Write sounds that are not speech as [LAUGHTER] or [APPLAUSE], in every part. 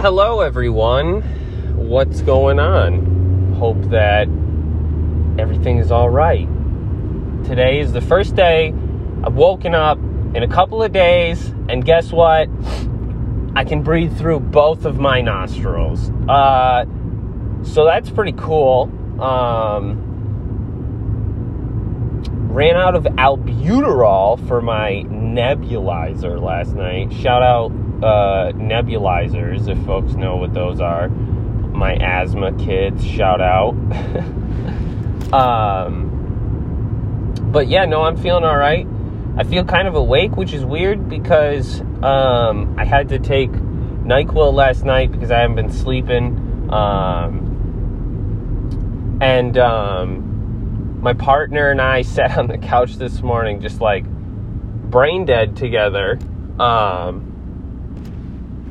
Hello, everyone. What's going on? Hope that everything is all right. Today is the first day I've woken up in a couple of days, and guess what? I can breathe through both of my nostrils. Uh, so that's pretty cool. Um, ran out of albuterol for my nebulizer last night. Shout out uh, nebulizers if folks know what those are. My asthma kids, shout out. [LAUGHS] um, but yeah, no, I'm feeling all right. I feel kind of awake, which is weird because um, I had to take NyQuil last night because I haven't been sleeping. Um, and um, my partner and I [LAUGHS] sat on the couch this morning, just like brain dead together, um,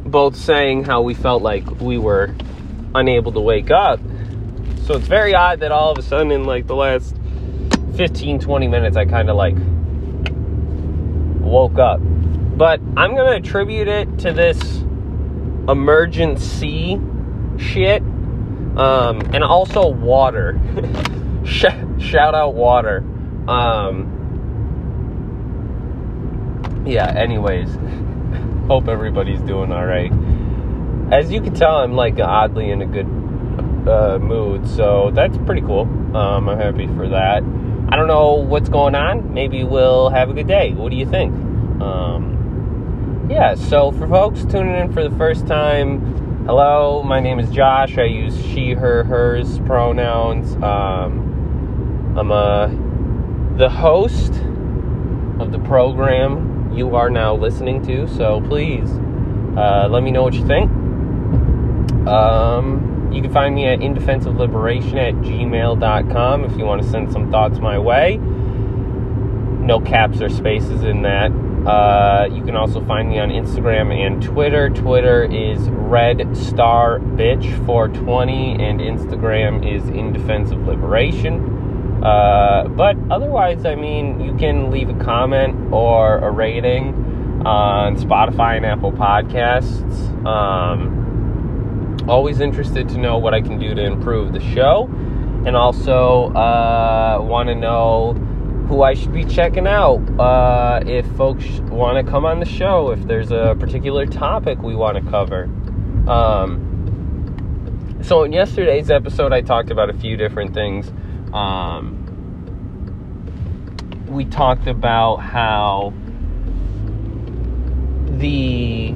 both saying how we felt like we were unable to wake up. So it's very odd that all of a sudden, in like the last 15, 20 minutes, I kind of like woke up. But I'm going to attribute it to this Emergen-C shit um, and also water. [LAUGHS] Shout out water. Um, yeah, anyways, hope everybody's doing all right. As you can tell, I'm like oddly in a good uh, mood, so that's pretty cool. Um, I'm happy for that. I don't know what's going on. Maybe we'll have a good day. What do you think? Um, yeah, so for folks tuning in for the first time, hello, my name is Josh. I use she, her, hers pronouns. Um, I'm uh, the host of the program you are now listening to, so please uh, let me know what you think. Um, you can find me at indefensiveliberation at gmail.com if you want to send some thoughts my way. No caps or spaces in that. Uh, you can also find me on Instagram and Twitter. Twitter is Red Star Bitch 420, and Instagram is Indefensive Liberation. Uh, but otherwise, I mean, you can leave a comment or a rating on Spotify and Apple Podcasts. Um, always interested to know what I can do to improve the show, and also uh, want to know who I should be checking out uh, if folks want to come on the show, if there's a particular topic we want to cover. Um, so, in yesterday's episode, I talked about a few different things. Um, we talked about how the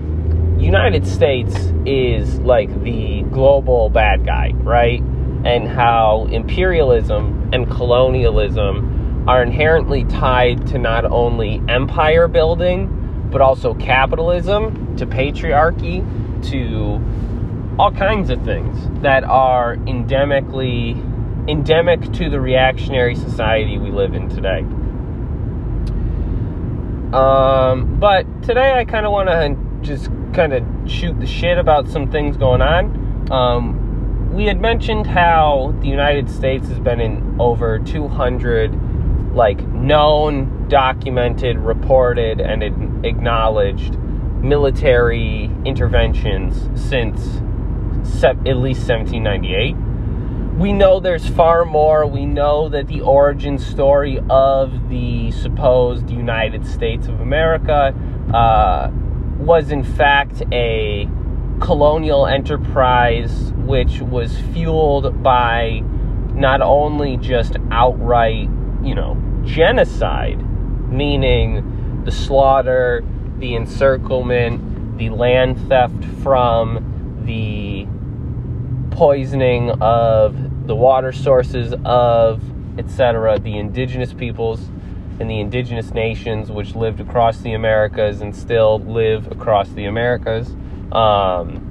United States is like the global bad guy, right? And how imperialism and colonialism are inherently tied to not only empire building, but also capitalism, to patriarchy, to all kinds of things that are endemically endemic to the reactionary society we live in today. Um, but today I kind of want to just kind of shoot the shit about some things going on. Um, we had mentioned how the United States has been in over 200 like known, documented, reported, and acknowledged military interventions since at least 1798. We know there's far more. We know that the origin story of the supposed United States of America uh, was, in fact, a colonial enterprise which was fueled by not only just outright, you know, genocide, meaning the slaughter, the encirclement, the land theft from the poisoning of the water sources of etc the indigenous peoples and the indigenous nations which lived across the americas and still live across the americas. Um,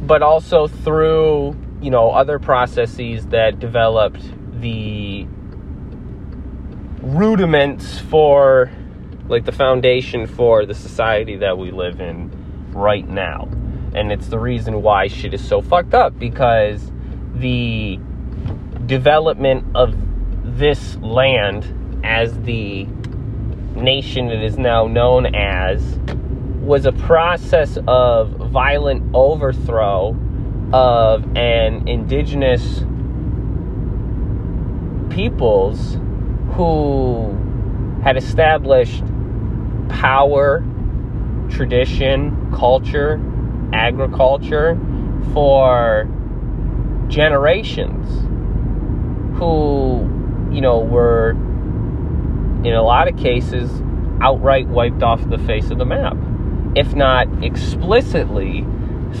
but also through you know other processes that developed the rudiments for like the foundation for the society that we live in right now. And it's the reason why shit is so fucked up because the development of this land as the nation it is now known as was a process of violent overthrow of an indigenous peoples who had established power, tradition, culture, agriculture for generations who, you know, were in a lot of cases outright wiped off the face of the map, if not explicitly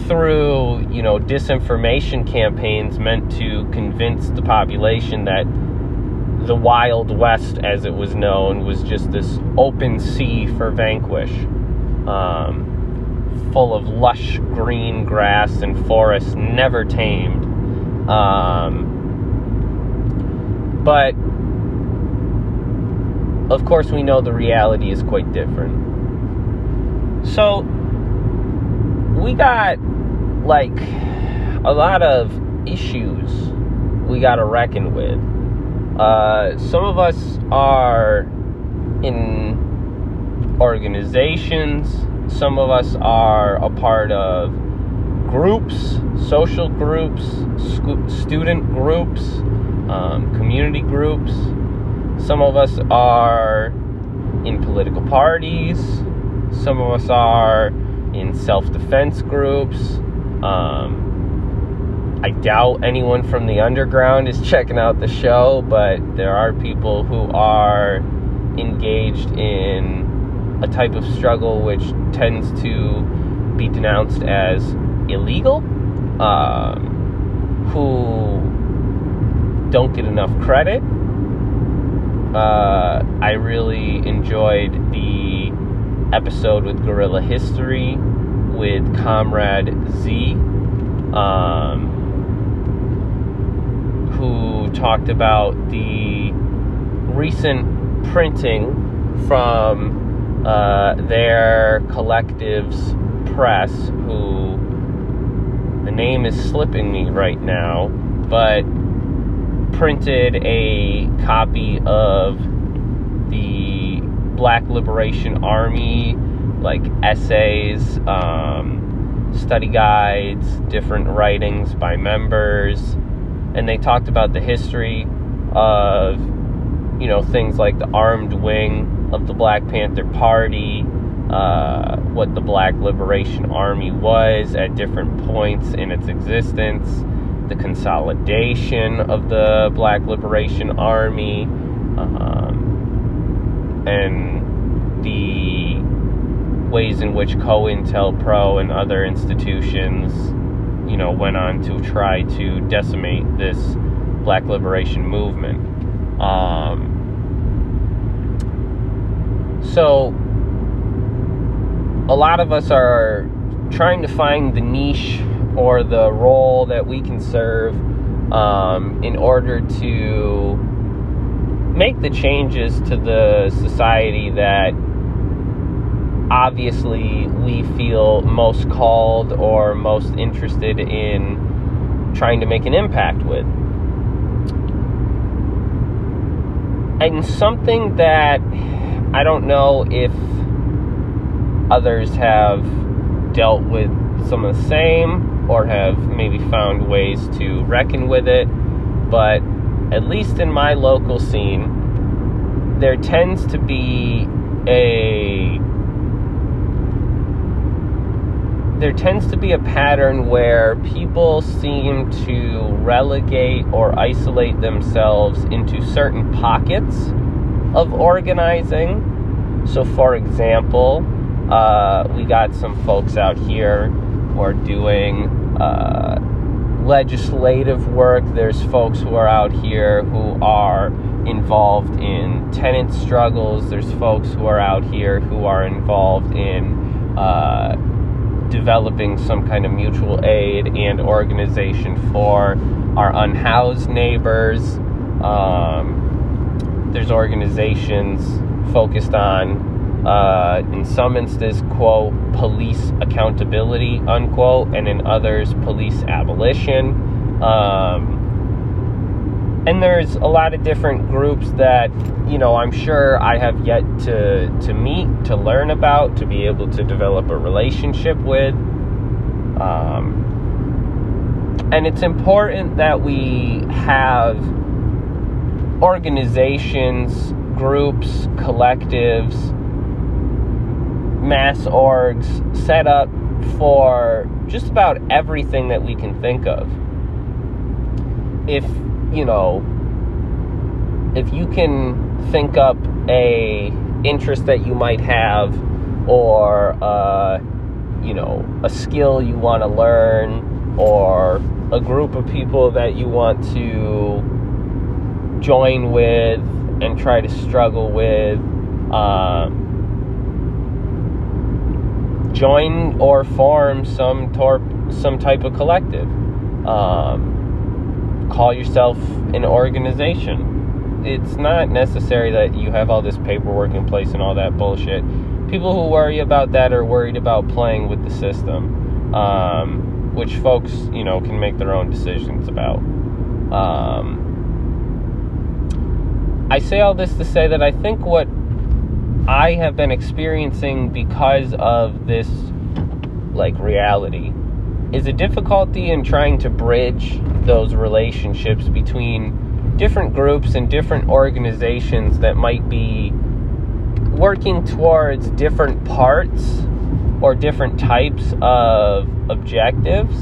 through, you know, disinformation campaigns meant to convince the population that the Wild West, as it was known, was just this open sea for Vanquish, um, full of lush green grass and forests never tamed. Um, but of course, we know the reality is quite different. So, we got like a lot of issues we got to reckon with. Uh, some of us are in organizations, some of us are a part of groups, social groups, sc- student groups, um, community groups. Some of us are in political parties. Some of us are in self defense groups. Um, I doubt anyone from the underground is [LAUGHS] checking out the show, but there are people who are engaged in a type of struggle which tends to be denounced as illegal, um, who don't get enough credit. Uh, I really enjoyed the episode with Guerrilla History with Comrade Z. Um, who talked about the recent printing from uh, their collective's press, who the name is slipping me right now, but printed a copy of the Black Liberation Army, like essays, um, study guides, different writings by members and they talked about the history of you know things like the armed wing of the Black Panther Party, uh, what the Black Liberation Army was at different points in its existence, the consolidation of the Black Liberation Army, um, and the ways in which COINTELPRO and other institutions you know, went on to try to decimate this black liberation movement. Um, so, a lot of us are trying to find the niche or the role that we can serve um, in order to make the changes to the society that obviously we feel most called or most interested in trying to make an impact with. And something that I don't know if others have dealt with some of the same or have maybe found ways to reckon with it, but at least in my local scene, there tends to be a there tends to be a pattern where people seem to relegate or isolate themselves into certain pockets of organizing. So, for example, uh, we got some folks out here who are doing uh, legislative work. There's folks who are out here who are involved in tenant struggles. There's folks who are out here who are involved in uh, developing some kind of mutual aid and organization for our unhoused neighbors. Um, there's organizations focused on, uh, in some instances, quote, police accountability, unquote, and in others, police abolition. Um, and there's a lot of different groups that you know I'm sure I have yet to to meet, to learn about, to be able to develop a relationship with. Um, and it's important that we have organizations, groups, collectives, mass orgs set up for just about everything that we can think of. If, you know, if you can think up a interest that you might have or uh, you know, a skill you want to learn or a group of people that you want to join with and try to struggle with. Um, join or form some tor- some type of collective. Um, call yourself an organization. It's not necessary that you have all this paperwork in place and all that bullshit. People who worry about that are worried about playing with the system, um, which folks, you know, can make their own decisions about. Um, I say all this to say that I think what I have been experiencing because of this like reality. Is a difficulty in trying to bridge those relationships between different groups and different organizations that might be working towards different parts or different types of objectives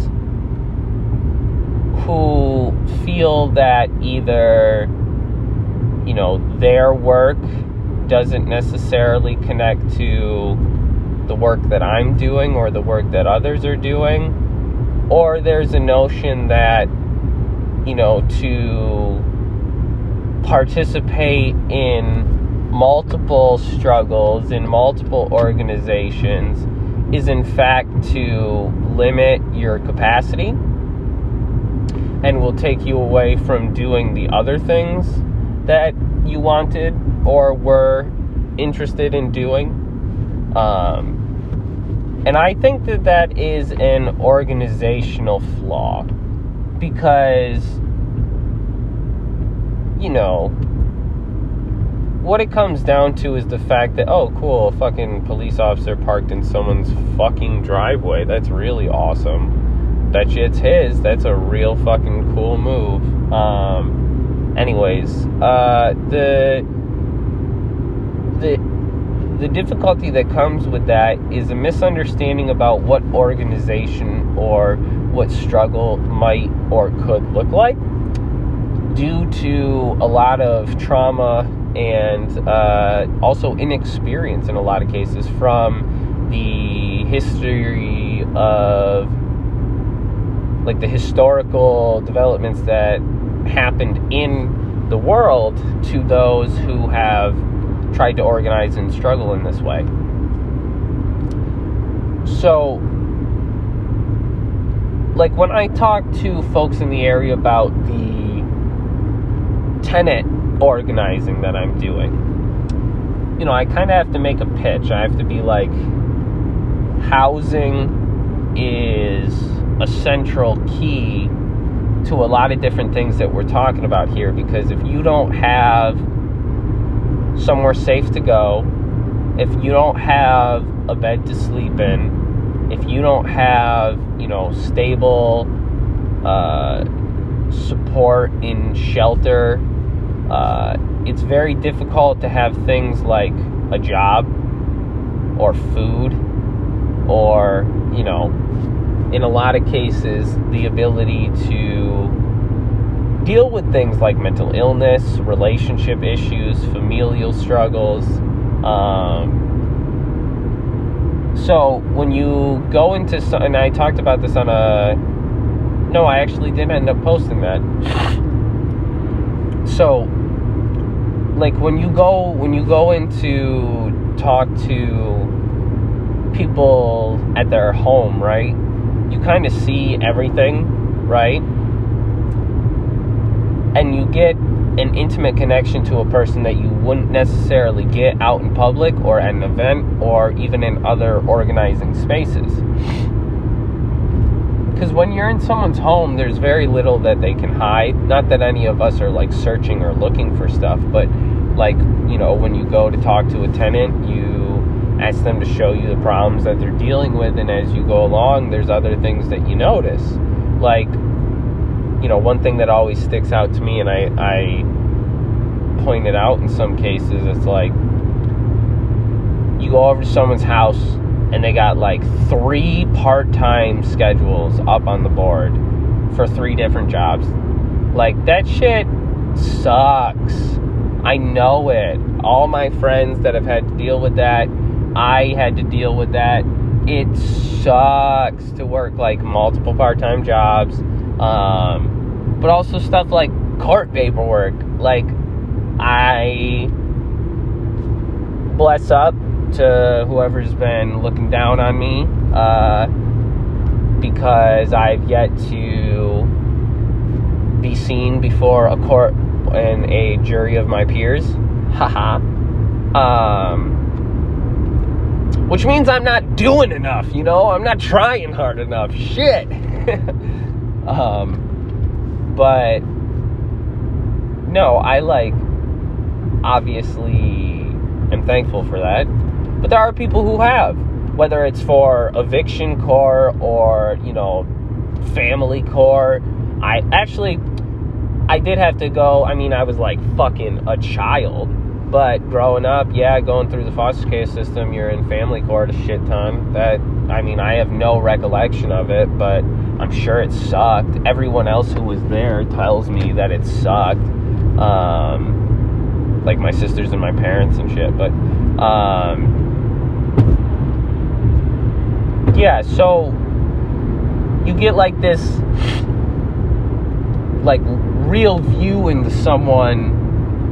who feel that either you know their work doesn't necessarily connect to the work that I'm doing or the work that others are doing. Or there's a notion that, you know, to participate in multiple struggles in multiple organizations is in fact to limit your capacity and will take you away from doing the other things that you wanted or were interested in doing. Um, and I think that that is an organizational flaw because, you know, what it comes down to is the fact that, oh, cool, a fucking police officer parked in someone's fucking driveway. That's really awesome. Bet you it's his. That's a real fucking cool move. Um, anyways, uh, the the the difficulty that comes with that is a misunderstanding about what organization or what struggle might or could look like due to a lot of trauma and uh, also inexperience in a lot of cases from the history of like the historical developments that happened in the world to those who have tried to organize and struggle in this way. So, like when I talk to folks in the area about the tenant organizing that I'm doing, you know, I kind of have to make a pitch. I have to be like, housing is a central key to a lot of different things that we're talking about here because if you don't have somewhere safe to go, if you don't have a bed to sleep in, if you don't have, you know, stable uh, support in shelter, uh, it's very difficult to have things like a job or food or, you know, in a lot of cases, the ability to deal with things like mental illness, relationship issues, familial struggles. Um, so when you go into and I talked about this on a, no, I actually did end up posting that. So, like when you go when you go into talk to people at their home, right? You kind of see everything, right? and you get an intimate connection to a person that you wouldn't necessarily get out in public or at an event or even in other organizing spaces. Because when you're in someone's home, there's very little that they can hide. Not that any of us are like searching or looking for stuff, but like, you know, when you go to talk to a tenant, you ask them to show you the problems that they're dealing with, and as you go along, there's other things that you notice. Like, you know, one thing that always sticks out to me, and I, I pointed out in some cases, it's like you go over to someone's house and they got like three part-time schedules up on the board for three different jobs. Like that shit sucks. I know it. All my friends that have had to deal with that, I had to deal with that. It sucks to work like multiple part-time jobs. Um, but also stuff like court paperwork. Like I bless up to whoever's been looking down on me uh, because I've yet to be seen before a court and a jury of my peers. Haha. um, which means I'm not doing enough, you know? I'm not trying hard enough. Shit. [LAUGHS] um, but no, I like obviously am thankful for that. But there are people who have, whether it's for eviction court or, you know, family court. I actually, I did have to go. I mean, I was like fucking a child. But growing up, yeah, going through the foster care system, you're in family court a shit ton. That, I mean, I have no recollection of it, but I'm sure it sucked. Everyone else who was there tells me that it sucked. Um, like my sisters and my parents and shit. But, um, yeah, so you get like this like real view into someone.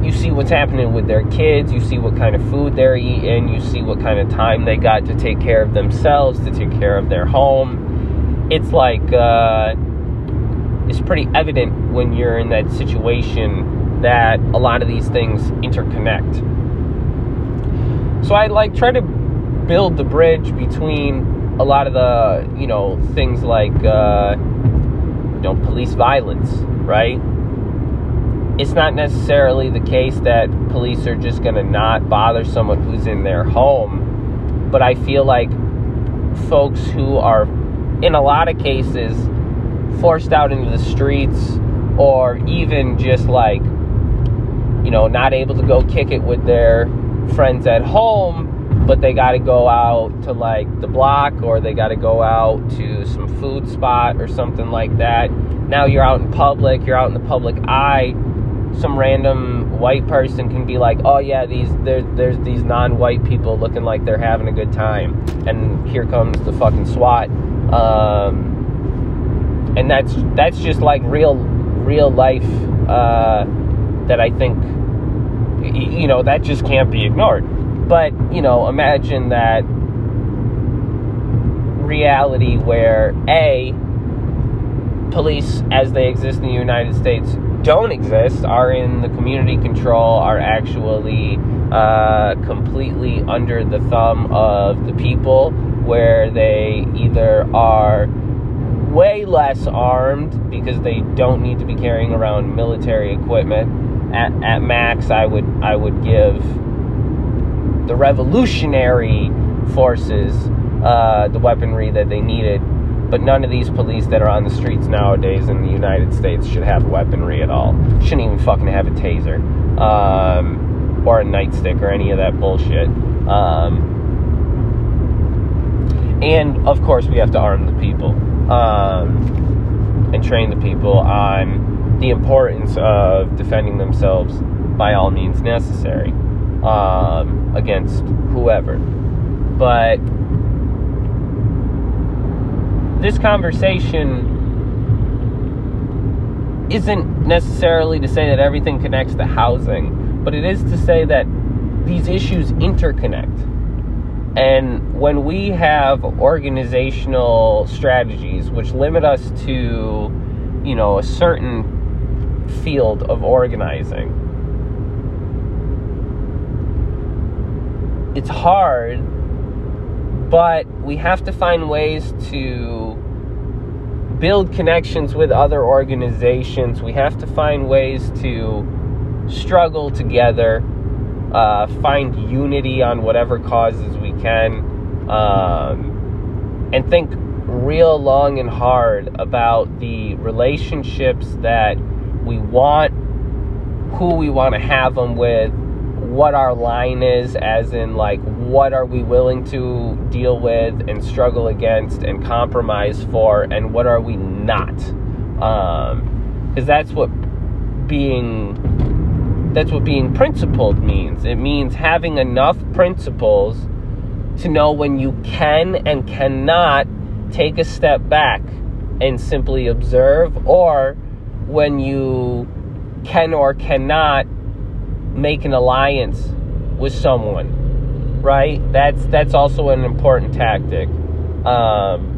You see what's happening with their kids, you see what kind of food they're eating, you see what kind of time they got to take care of themselves, to take care of their home. It's like uh, it's pretty evident when you're in that situation that a lot of these things interconnect. So I like try to build the bridge between a lot of the you know things like uh, you know police violence, right? It's not necessarily the case that police are just going to not bother someone who's in their home, but I feel like folks who are, in a lot of cases, forced out into the streets or even just like, you know, not able to go kick it with their friends at home but they got to go out to like the block or they got to go out to some food spot or something like that. Now you're out in public, you're out in the public eye. Some random white person can be like, "Oh yeah, these there's there's these non-white people looking like they're having a good time," and here comes the fucking SWAT. Um, and that's that's just like real real life uh, that I think you know that just can't be ignored. But, you know, imagine that reality where A, police as they exist in the United States don't exist, are in the community control, are actually uh, completely under the thumb of the people, where they either are way less armed because they don't need to be carrying around military equipment. At, at max, I would I would give the revolutionary forces uh, the weaponry that they needed. But none of these police that are on the streets nowadays in the United States should have weaponry at all. Shouldn't even fucking have a taser um, or a nightstick or any of that bullshit. Um, and of course, we have to arm the people um, and train the people on the importance of defending themselves by all means necessary um, against whoever. But this conversation isn't necessarily to say that everything connects to housing, but it is to say that these issues interconnect. And when we have organizational strategies which limit us to, you know, a certain field of organizing, it's hard, but we have to find ways to build connections with other organizations. We have to find ways to struggle together, uh, find unity on whatever causes we can, um, and think real long and hard about the relationships that we want, who we want to have them with, what our line is, as in, like, what are we willing to deal with and struggle against and compromise for, and what are we not. Because um, that's what being that's what being principled means. It means having enough principles to know when you can and cannot take a step back and simply observe, or when you can or cannot make an alliance with someone, right? That's that's also an important tactic. Um,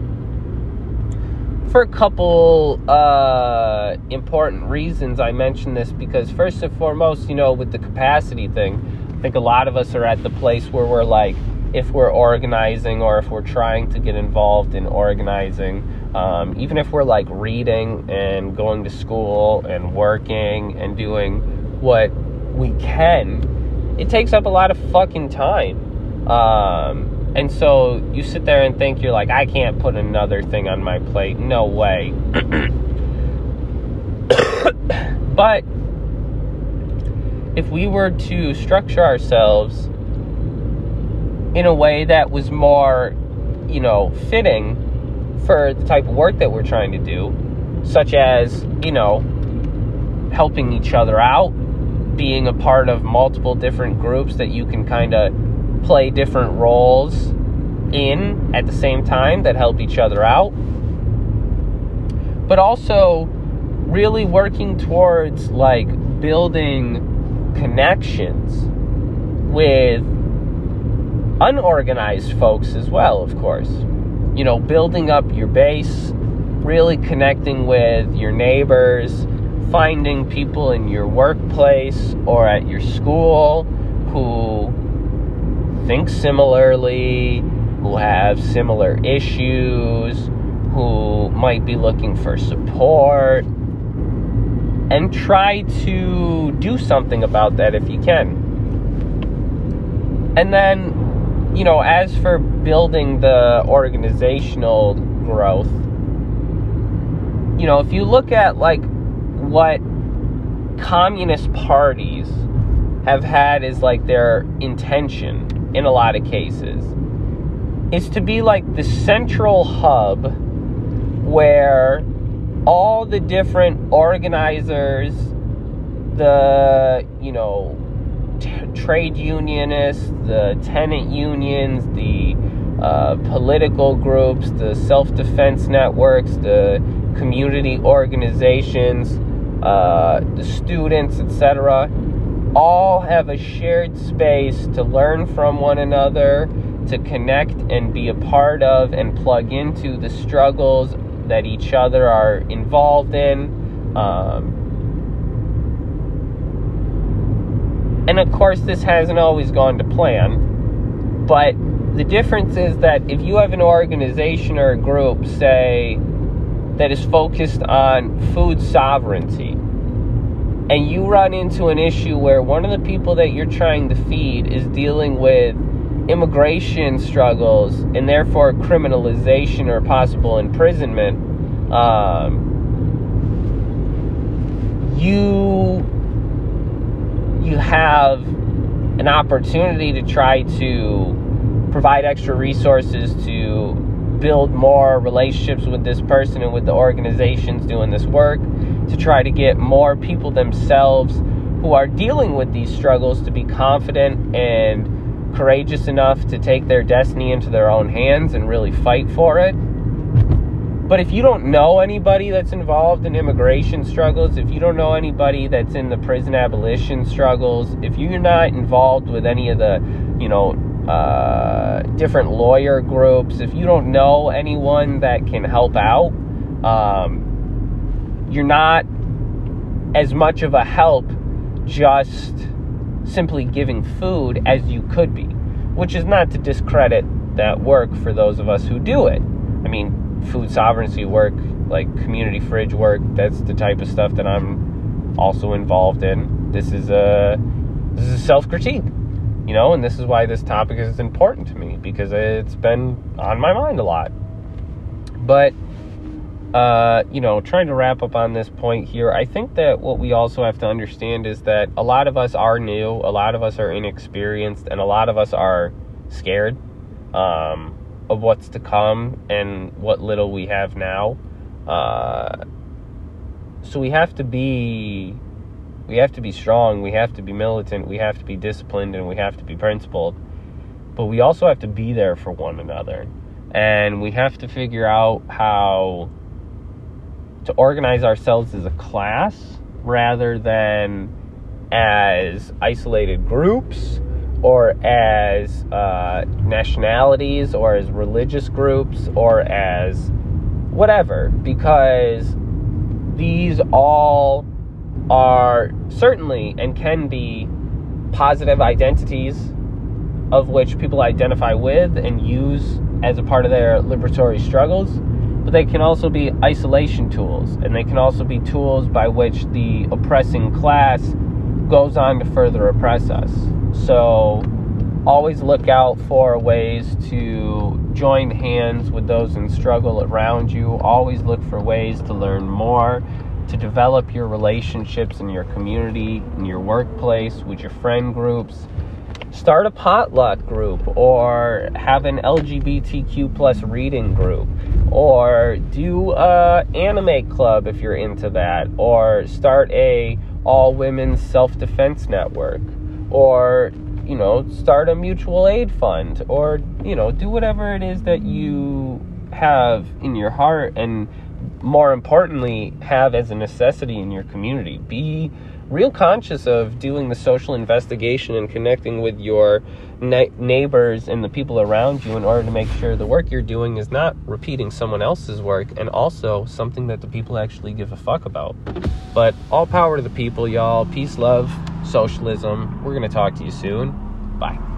for a couple uh, important reasons, I mention this because first and foremost, you know, with the capacity thing, I think a lot of us are at the place where we're like, if we're organizing or if we're trying to get involved in organizing, um, even if we're like reading and going to school and working and doing what we can, it takes up a lot of fucking time. Um, and so you sit there and think you're like, I can't put another thing on my plate. No way. [COUGHS] but if we were to structure ourselves in a way that was more, you know, fitting for the type of work that we're trying to do, such as, you know, helping each other out, being a part of multiple different groups that you can kind of play different roles in at the same time that help each other out. But also really working towards like building connections with unorganized folks as well, of course. You know, building up your base, really connecting with your neighbors, finding people in your workplace or at your school who think similarly, who have similar issues, who might be looking for support, and try to do something about that if you can. And then, you know, as for building the organizational growth, you know, if you look at like what communist parties have had as like their intention in a lot of cases is to be like the central hub where all the different organizers, the, you know, t- trade unionists, the tenant unions, the uh, political groups, the self defense networks, the community organizations, uh, the students, etc., all have a shared space to learn from one another, to connect and be a part of and plug into the struggles that each other are involved in. Um, and of course, this hasn't always gone to plan, but the difference is that if you have an organization or a group, say, that is focused on food sovereignty, and you run into an issue where one of the people that you're trying to feed is dealing with immigration struggles and therefore criminalization or possible imprisonment, um, you you have an opportunity to try to provide extra resources to build more relationships with this person and with the organizations doing this work, to try to get more people themselves who are dealing with these struggles to be confident and courageous enough to take their destiny into their own hands and really fight for it. But if you don't know anybody that's involved in immigration struggles, if you don't know anybody that's in the prison abolition struggles, if you're not involved with any of the, you know, uh, different lawyer groups. If you don't know anyone that can help out, um, you're not as much of a help just simply giving food as you could be, which is not to discredit that work for those of us who do it. I mean, food sovereignty work, like community fridge work. That's the type of stuff that I'm also involved in. This is a this is self critique, you know, and this is why this topic is important to me because it's been on my mind a lot. But uh, you know, trying to wrap up on this point here, I think that what we also have to understand is that a lot of us are new, a lot of us are inexperienced, and a lot of us are scared um, of what's to come and what little we have now. Uh, so we have to be we have to be strong, we have to be militant, we have to be disciplined, and we have to be principled. But we also have to be there for one another. And we have to figure out how to organize ourselves as a class rather than as isolated groups or as uh, nationalities or as religious groups or as whatever because these all are certainly and can be positive identities of which people identify with and use as a part of their liberatory struggles, but they can also be isolation tools, and they can also be tools by which the oppressing class goes on to further oppress us. So, always look out for ways to join hands with those in struggle around you. Always look for ways to learn more to develop your relationships in your community, in your workplace, with your friend groups. Start a potluck group or have an LGBTQ plus reading group or do a anime club if you're into that or start a all women's self-defense network or you know start a mutual aid fund or you know do whatever it is that you have in your heart and more importantly, have as a necessity in your community. Be real conscious of doing the social investigation and connecting with your neighbors and the people around you in order to make sure the work you're doing is not repeating someone else's work and also something that the people actually give a fuck about. But all power to the people, y'all. Peace, love, socialism. We're going to talk to you soon. Bye.